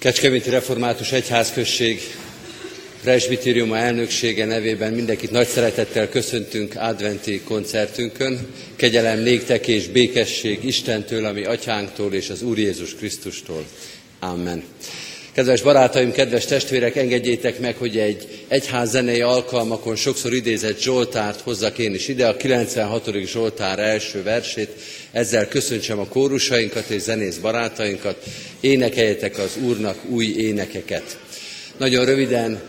Kecskeméti Református Egyházközség presbitériuma elnöksége nevében mindenkit nagy szeretettel köszöntünk adventi koncertünkön. Kegyelem néktek és békesség Istentől, ami atyánktól és az Úr Jézus Krisztustól. Amen. Kedves barátaim, kedves testvérek, engedjétek meg, hogy egy egyház zenei alkalmakon sokszor idézett Zsoltárt hozzak én is ide, a 96. Zsoltár első versét. Ezzel köszöntsem a kórusainkat és zenész barátainkat. Énekeljetek az Úrnak új énekeket. Nagyon röviden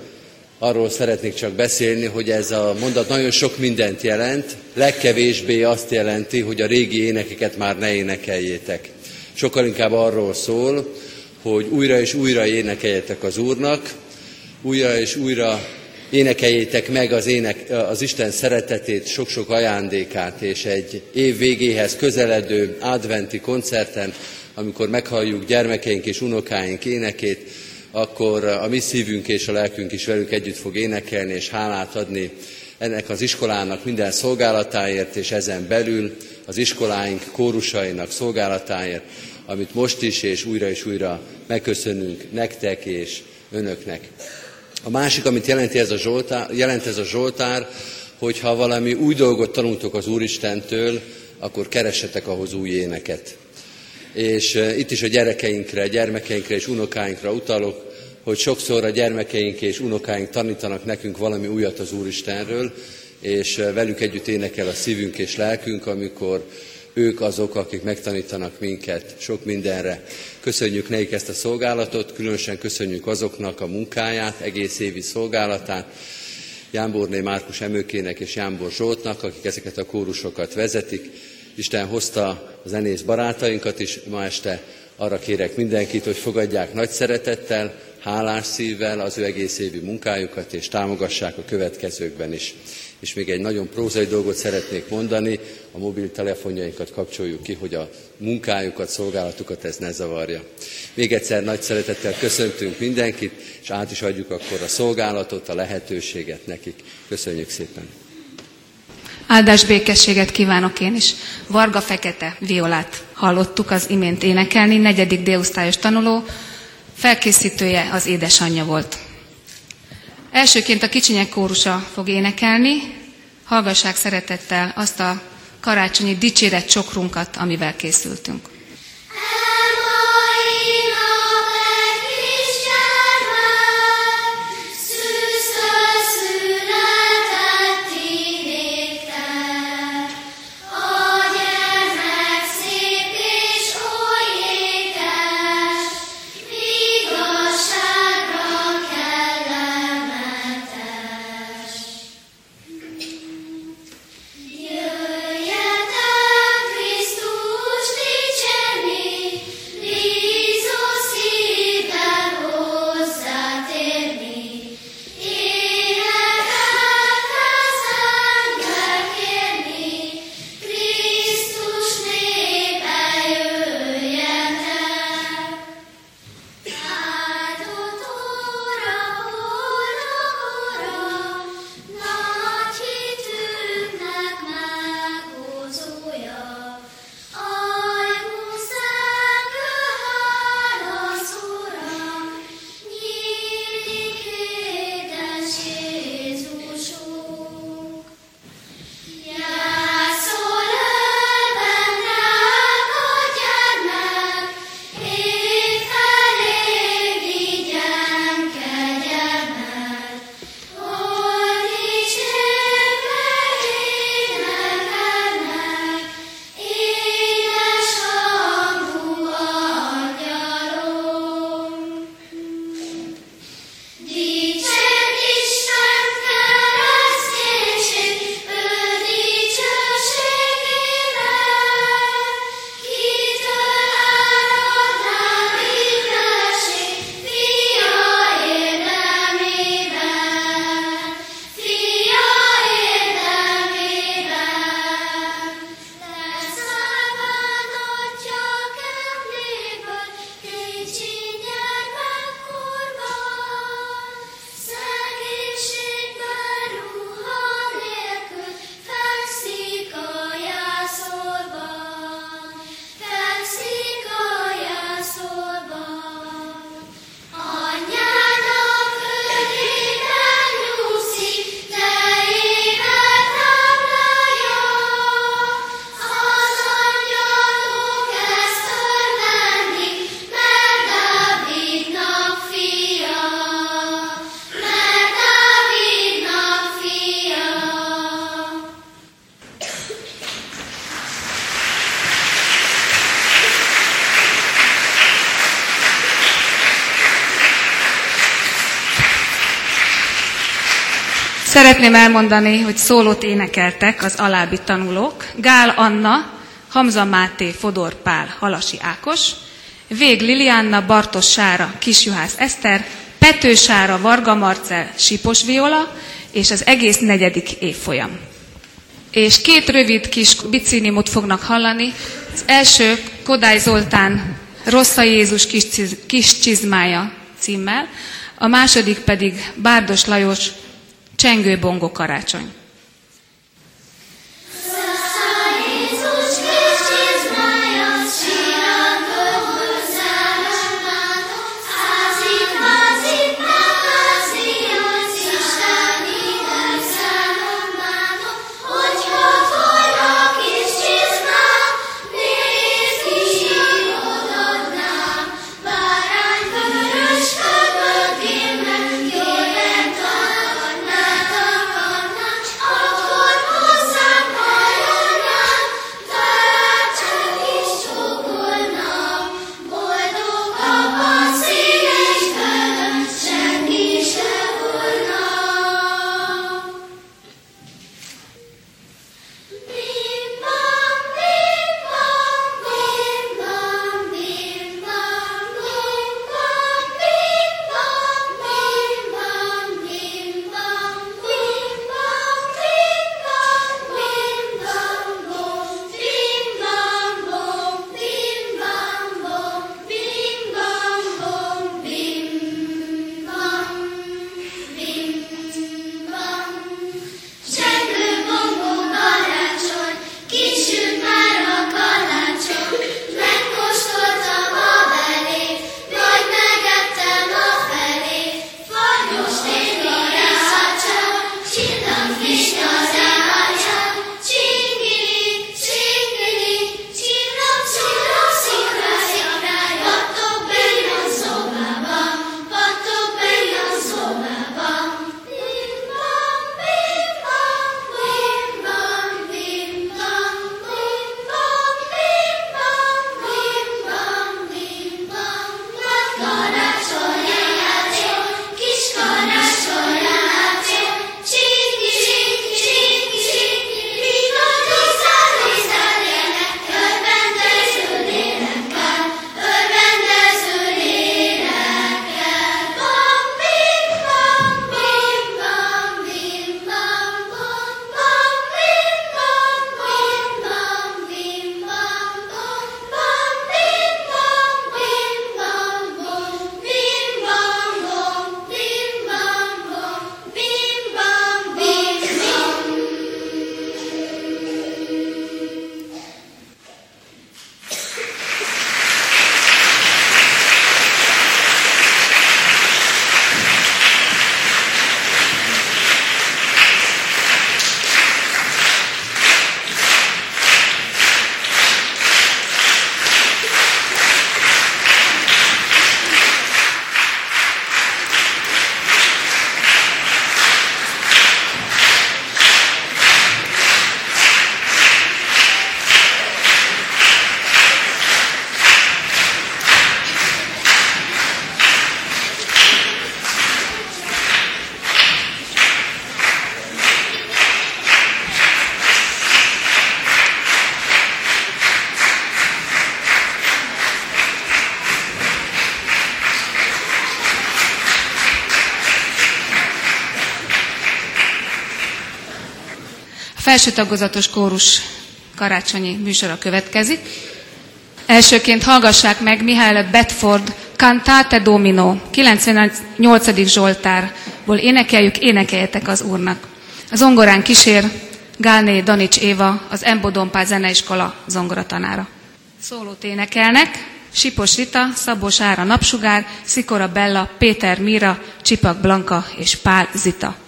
arról szeretnék csak beszélni, hogy ez a mondat nagyon sok mindent jelent, legkevésbé azt jelenti, hogy a régi énekeket már ne énekeljétek. Sokkal inkább arról szól, hogy újra és újra énekeljetek az Úrnak, újra és újra énekeljétek meg az, ének, az Isten szeretetét, sok-sok ajándékát, és egy év végéhez közeledő adventi koncerten, amikor meghalljuk gyermekeink és unokáink énekét, akkor a mi szívünk és a lelkünk is velük együtt fog énekelni, és hálát adni ennek az iskolának minden szolgálatáért, és ezen belül az iskoláink kórusainak szolgálatáért, amit most is és újra és újra megköszönünk nektek és önöknek. A másik, amit jelenti ez a Zsoltár, jelent ez a Zsoltár, hogy ha valami új dolgot tanultok az Úristentől, akkor keressetek ahhoz új éneket. És uh, itt is a gyerekeinkre, gyermekeinkre és unokáinkra utalok, hogy sokszor a gyermekeink és unokáink tanítanak nekünk valami újat az Úristenről, és uh, velük együtt énekel a szívünk és lelkünk, amikor ők azok, akik megtanítanak minket sok mindenre. Köszönjük nekik ezt a szolgálatot, különösen köszönjük azoknak a munkáját, egész évi szolgálatát, Jánborné Márkus Emőkének és Jánbor Zsoltnak, akik ezeket a kórusokat vezetik. Isten hozta a zenész barátainkat is ma este. Arra kérek mindenkit, hogy fogadják nagy szeretettel, hálás szívvel az ő egész évi munkájukat, és támogassák a következőkben is. És még egy nagyon prózai dolgot szeretnék mondani, a mobiltelefonjainkat kapcsoljuk ki, hogy a munkájukat, szolgálatukat ez ne zavarja. Még egyszer nagy szeretettel köszöntünk mindenkit, és át is adjuk akkor a szolgálatot, a lehetőséget nekik. Köszönjük szépen! Áldás békességet kívánok én is. Varga Fekete Violát hallottuk az imént énekelni, negyedik délusztályos tanuló, felkészítője az édesanyja volt. Elsőként a kicsinyek kórusa fog énekelni, hallgassák szeretettel azt a karácsonyi dicséret csokrunkat, amivel készültünk. Jöjjetek, Szeretném elmondani, hogy szólót énekeltek az alábbi tanulók. Gál Anna, Hamza Máté, Fodor Pál, Halasi Ákos, Vég Lilianna, Bartos Sára, Kisjuhász Eszter, Pető Sára, Varga Marcel, Sipos Viola, és az egész negyedik évfolyam. És két rövid kis bicinimot fognak hallani. Az első Kodály Zoltán Rossza Jézus kis, kis csizmája címmel, a második pedig Bárdos Lajos Csengő Bongó Karácsony. Felső tagozatos kórus karácsonyi műsora következik. Elsőként hallgassák meg Mihály Bedford Cantate Domino 98. Zsoltárból énekeljük, énekeljetek az Úrnak. Az zongorán kísér Gálné Danics Éva, az Embodompál Zeneiskola zongoratanára. Szólót énekelnek Sipos Rita, Szabos Ára Napsugár, Szikora Bella, Péter Mira, Csipak Blanka és Pál Zita.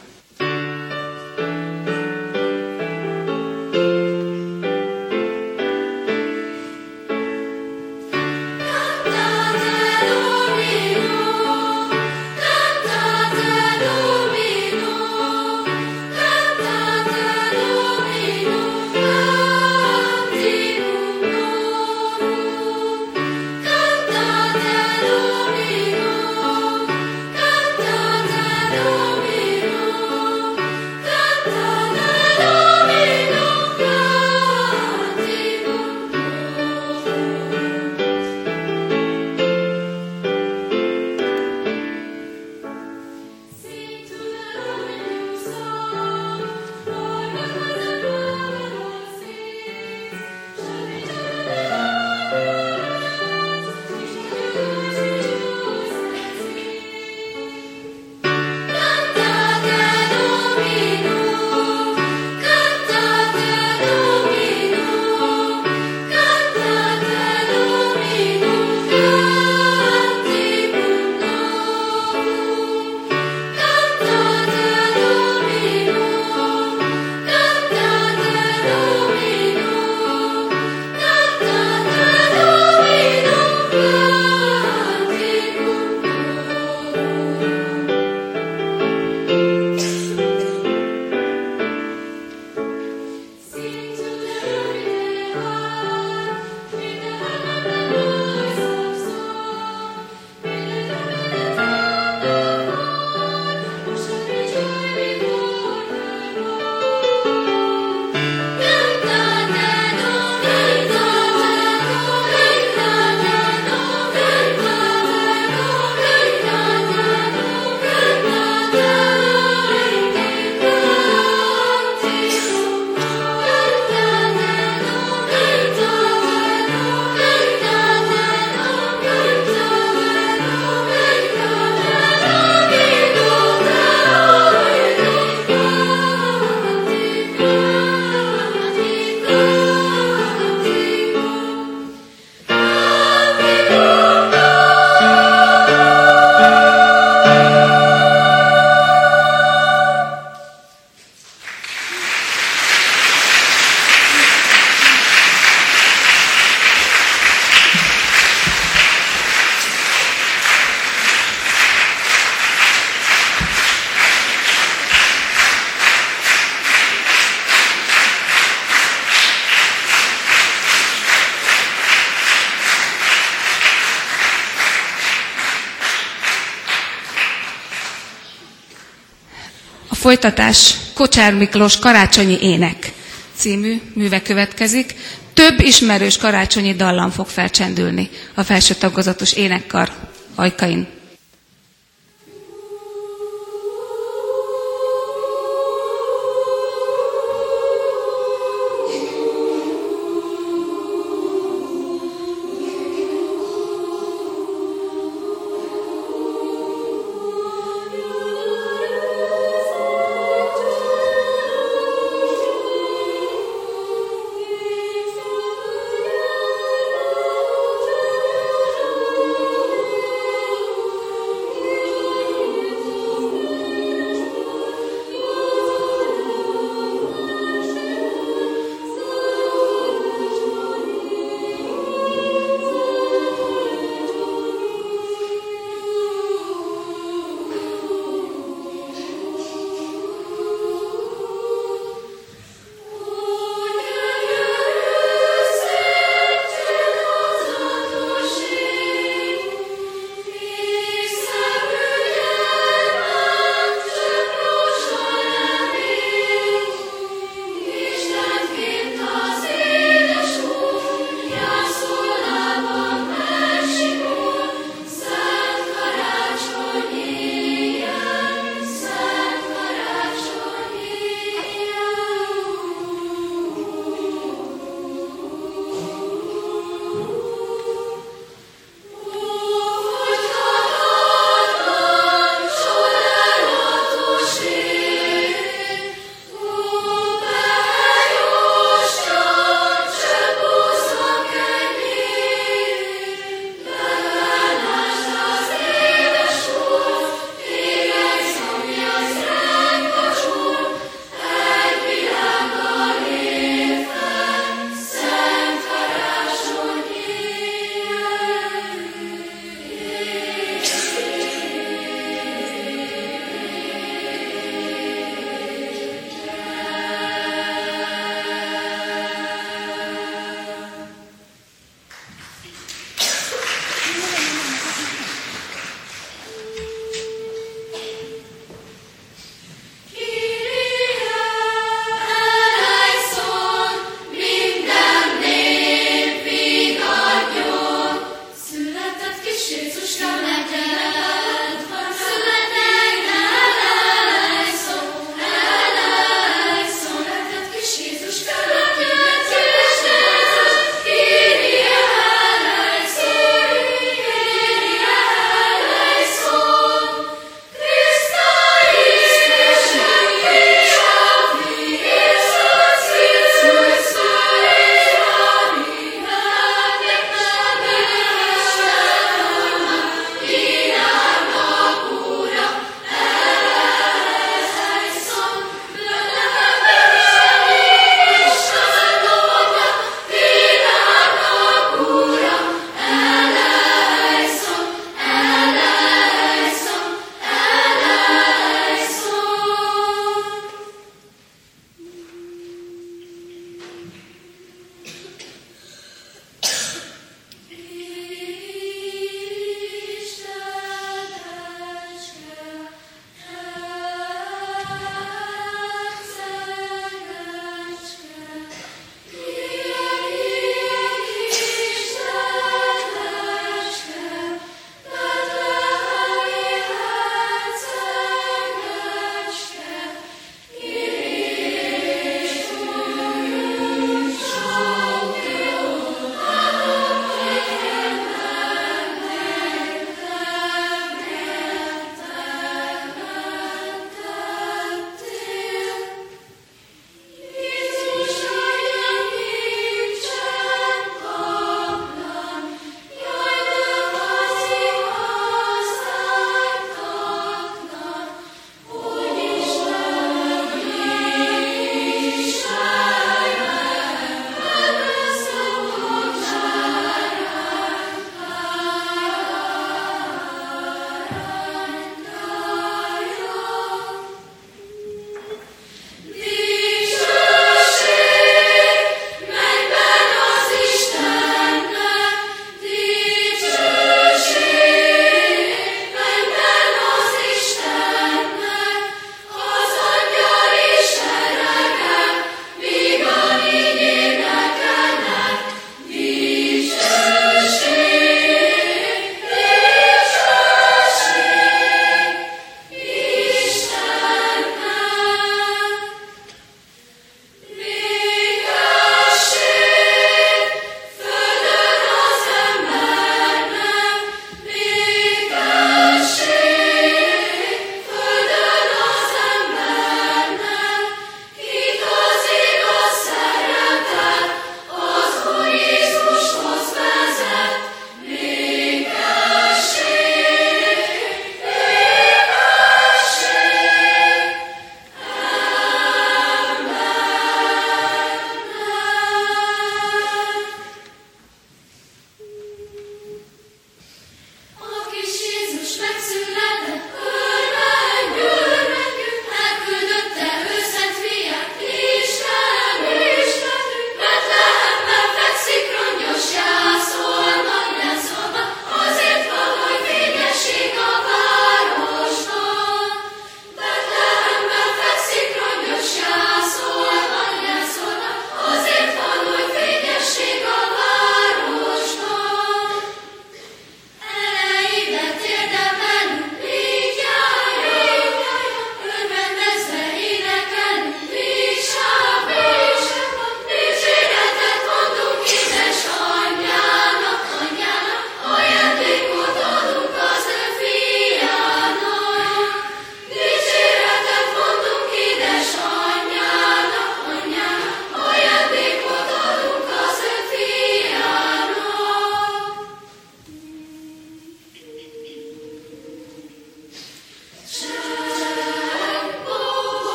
Folytatás Kocsár Miklós Karácsonyi Ének című műve következik. Több ismerős karácsonyi dallam fog felcsendülni a felső tagozatos énekkar ajkain.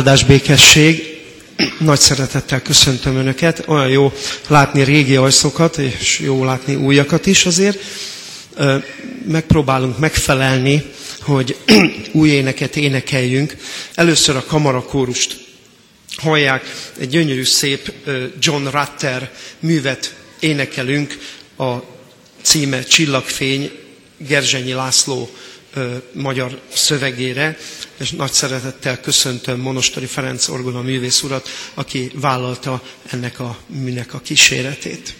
Áldás békesség, nagy szeretettel köszöntöm Önöket. Olyan jó látni régi ajszokat, és jó látni újakat is azért. Megpróbálunk megfelelni, hogy új éneket énekeljünk. Először a kamarakórust hallják, egy gyönyörű szép John Rutter művet énekelünk, a címe Csillagfény, Gerzsenyi László magyar szövegére, és nagy szeretettel köszöntöm Monostori Ferenc Orgona művész urat, aki vállalta ennek a műnek a kíséretét.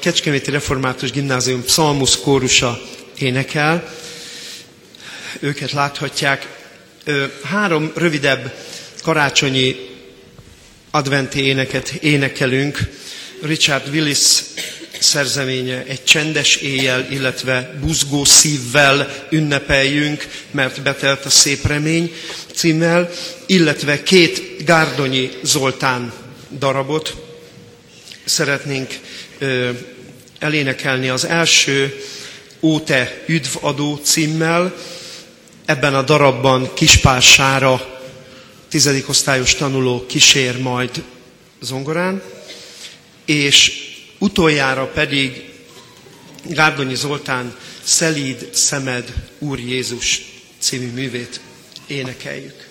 Kecskeméti Református Gimnázium Psalmus kórusa énekel. Őket láthatják. Három rövidebb karácsonyi adventi éneket énekelünk. Richard Willis szerzeménye egy csendes éjjel, illetve buzgó szívvel ünnepeljünk, mert betelt a szép remény címmel, illetve két Gárdonyi Zoltán darabot szeretnénk elénekelni. Az első Óte üdvadó címmel, ebben a darabban Kispálsára tizedik osztályos tanuló kísér majd zongorán, és utoljára pedig Gárdonyi Zoltán Szelíd szemed Úr Jézus című művét énekeljük.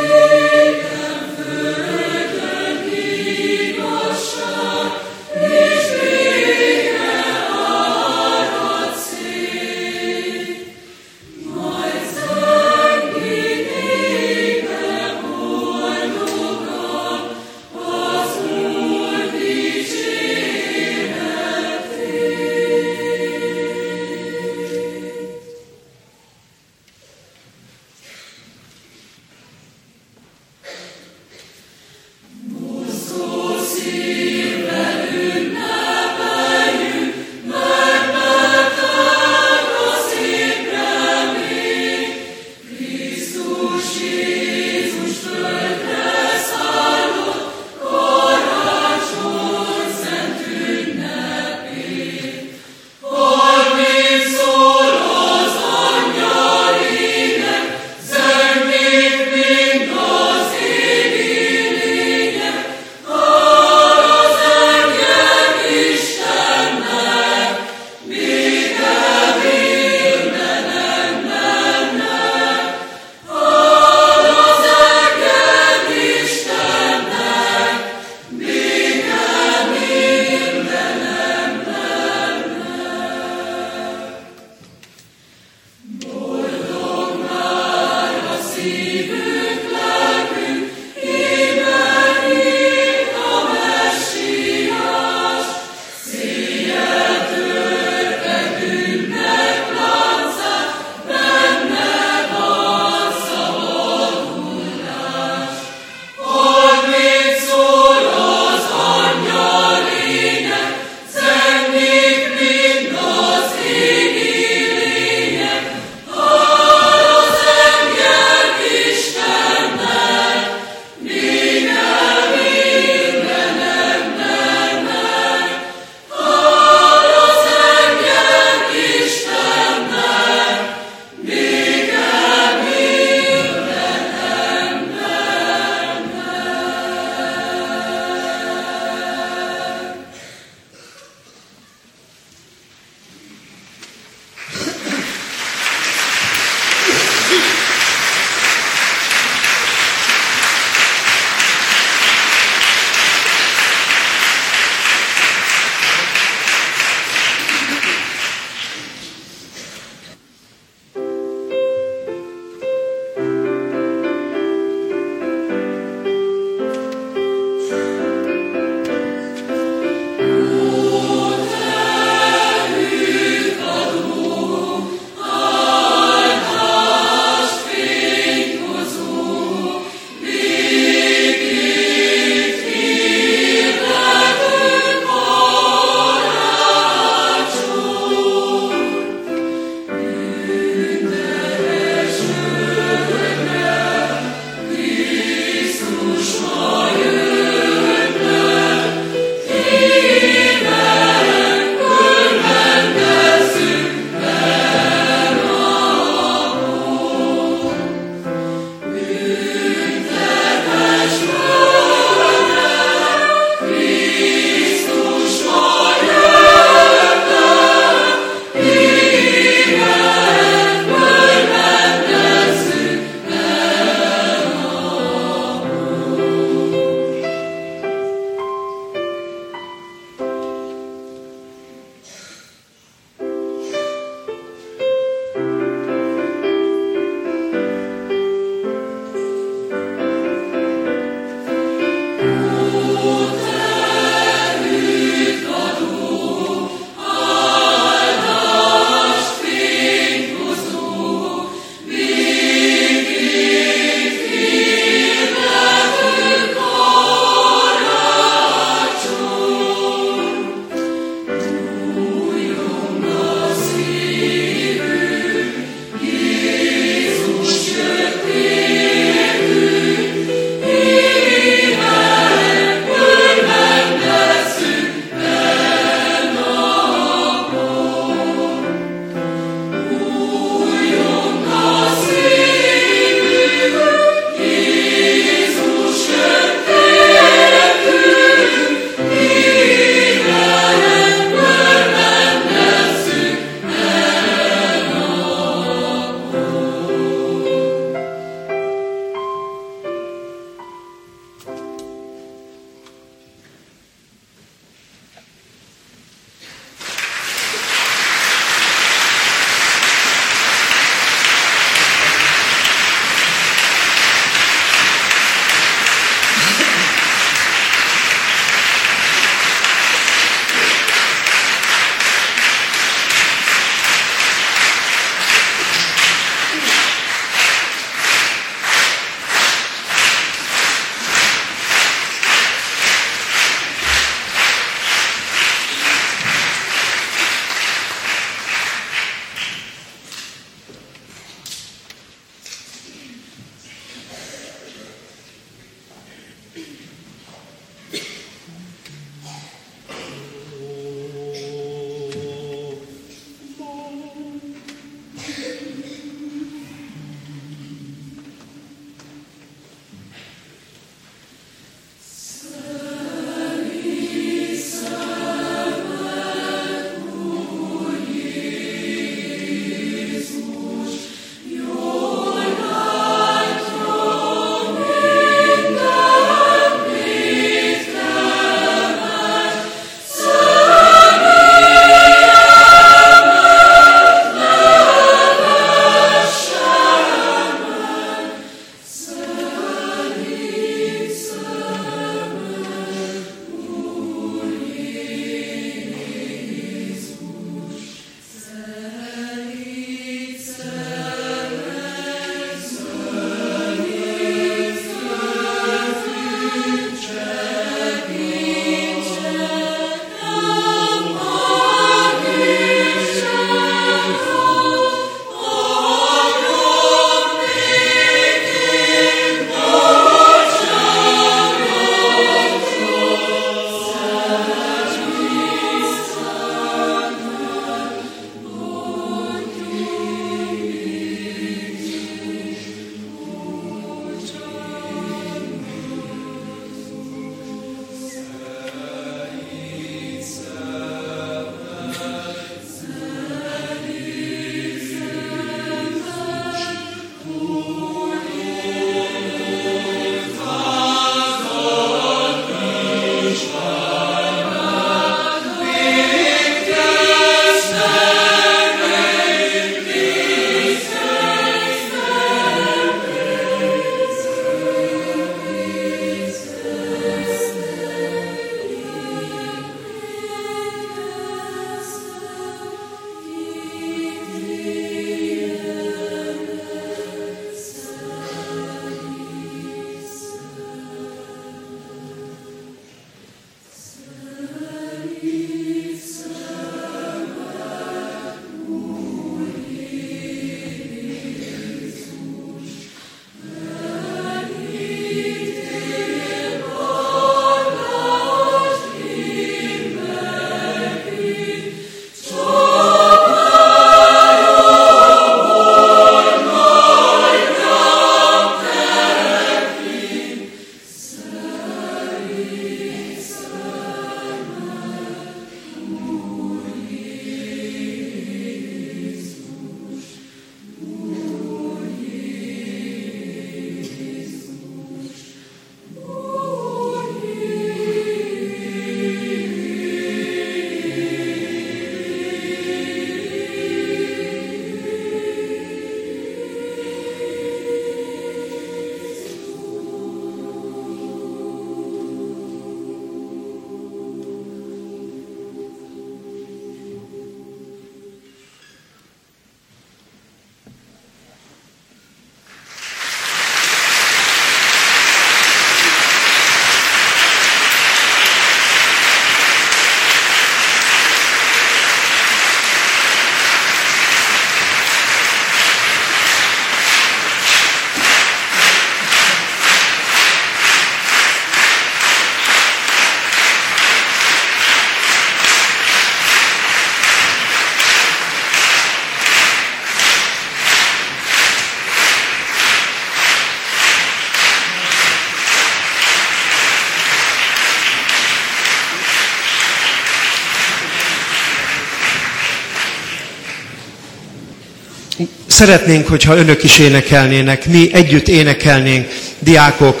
Szeretnénk, hogyha önök is énekelnének, mi együtt énekelnénk, diákok,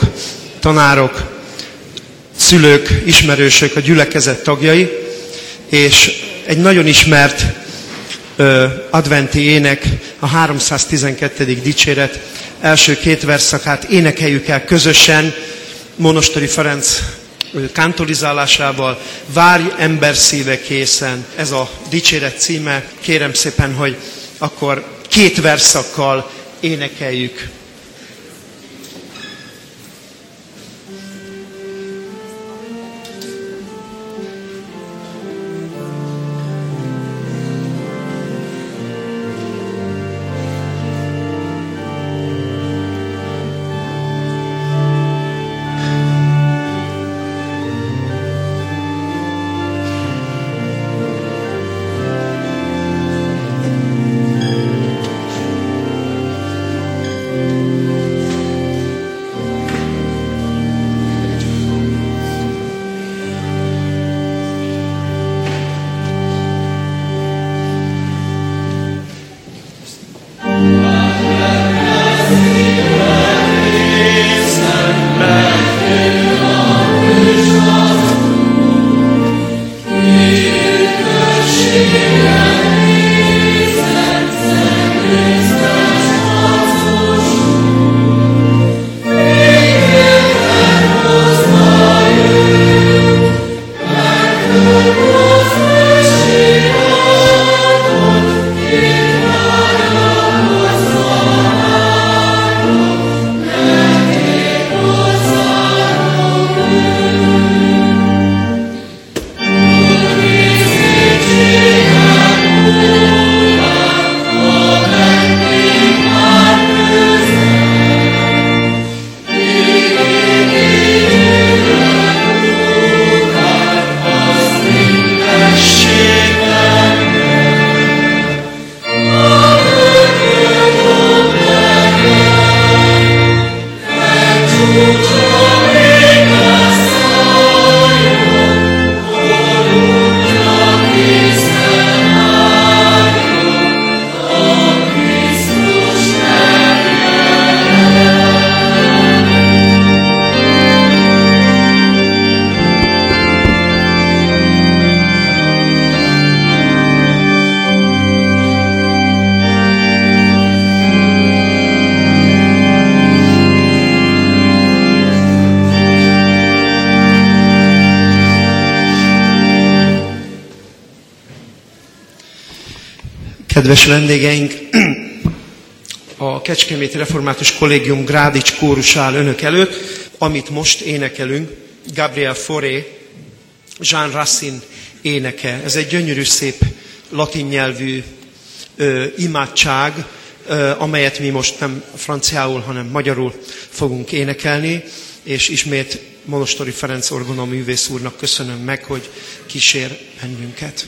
tanárok, szülők, ismerősök, a gyülekezet tagjai, és egy nagyon ismert ö, adventi ének, a 312. dicséret első két verszakát énekeljük el közösen, Monostori Ferenc kantorizálásával, Várj ember szíve készen, ez a dicséret címe. Kérem szépen, hogy akkor két verszakkal énekeljük. Kedves vendégeink, a Kecskeméti Református Kollégium Grádics kórus áll önök előtt, amit most énekelünk, Gabriel Foré, Jean Racine éneke. Ez egy gyönyörű, szép latin nyelvű ö, imádság, ö, amelyet mi most nem franciául, hanem magyarul fogunk énekelni, és ismét Monostori Ferenc Orgona művész úrnak köszönöm meg, hogy kísér bennünket.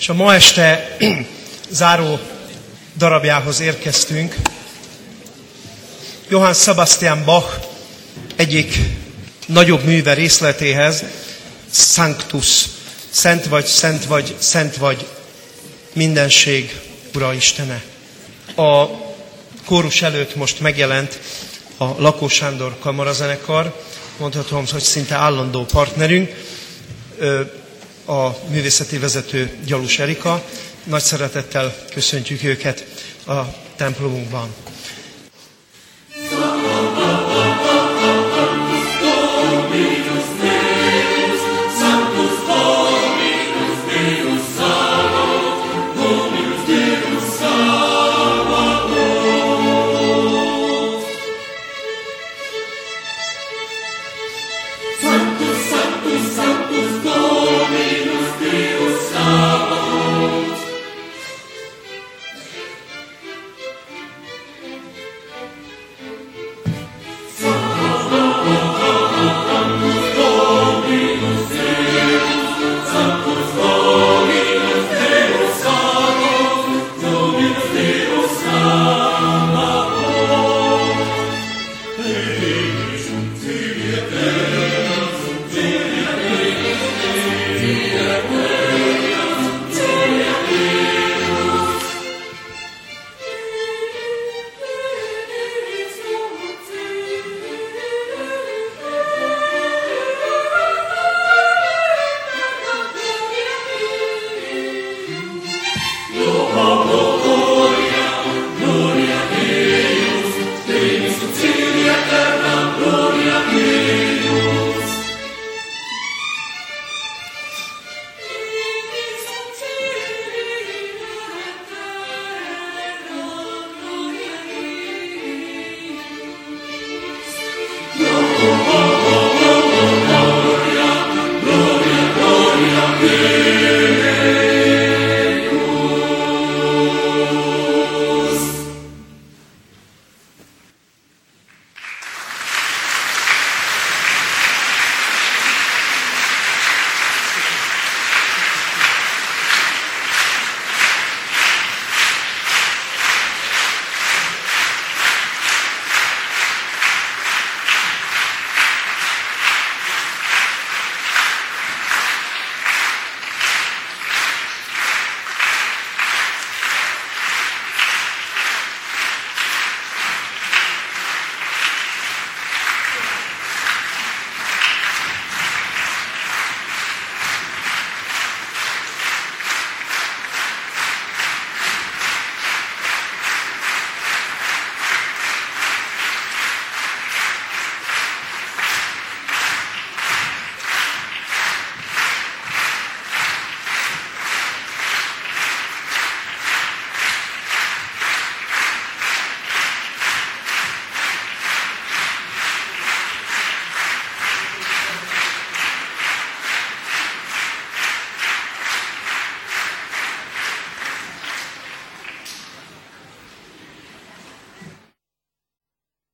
És a ma este záró darabjához érkeztünk. Johann Sebastian Bach egyik nagyobb műve részletéhez, Sanctus, szent vagy, szent vagy, szent vagy, mindenség, Ura Istene. A kórus előtt most megjelent a Lakó Sándor kamarazenekar, mondhatom, hogy szinte állandó partnerünk, a művészeti vezető Gyalus Erika. Nagy szeretettel köszöntjük őket a templomunkban.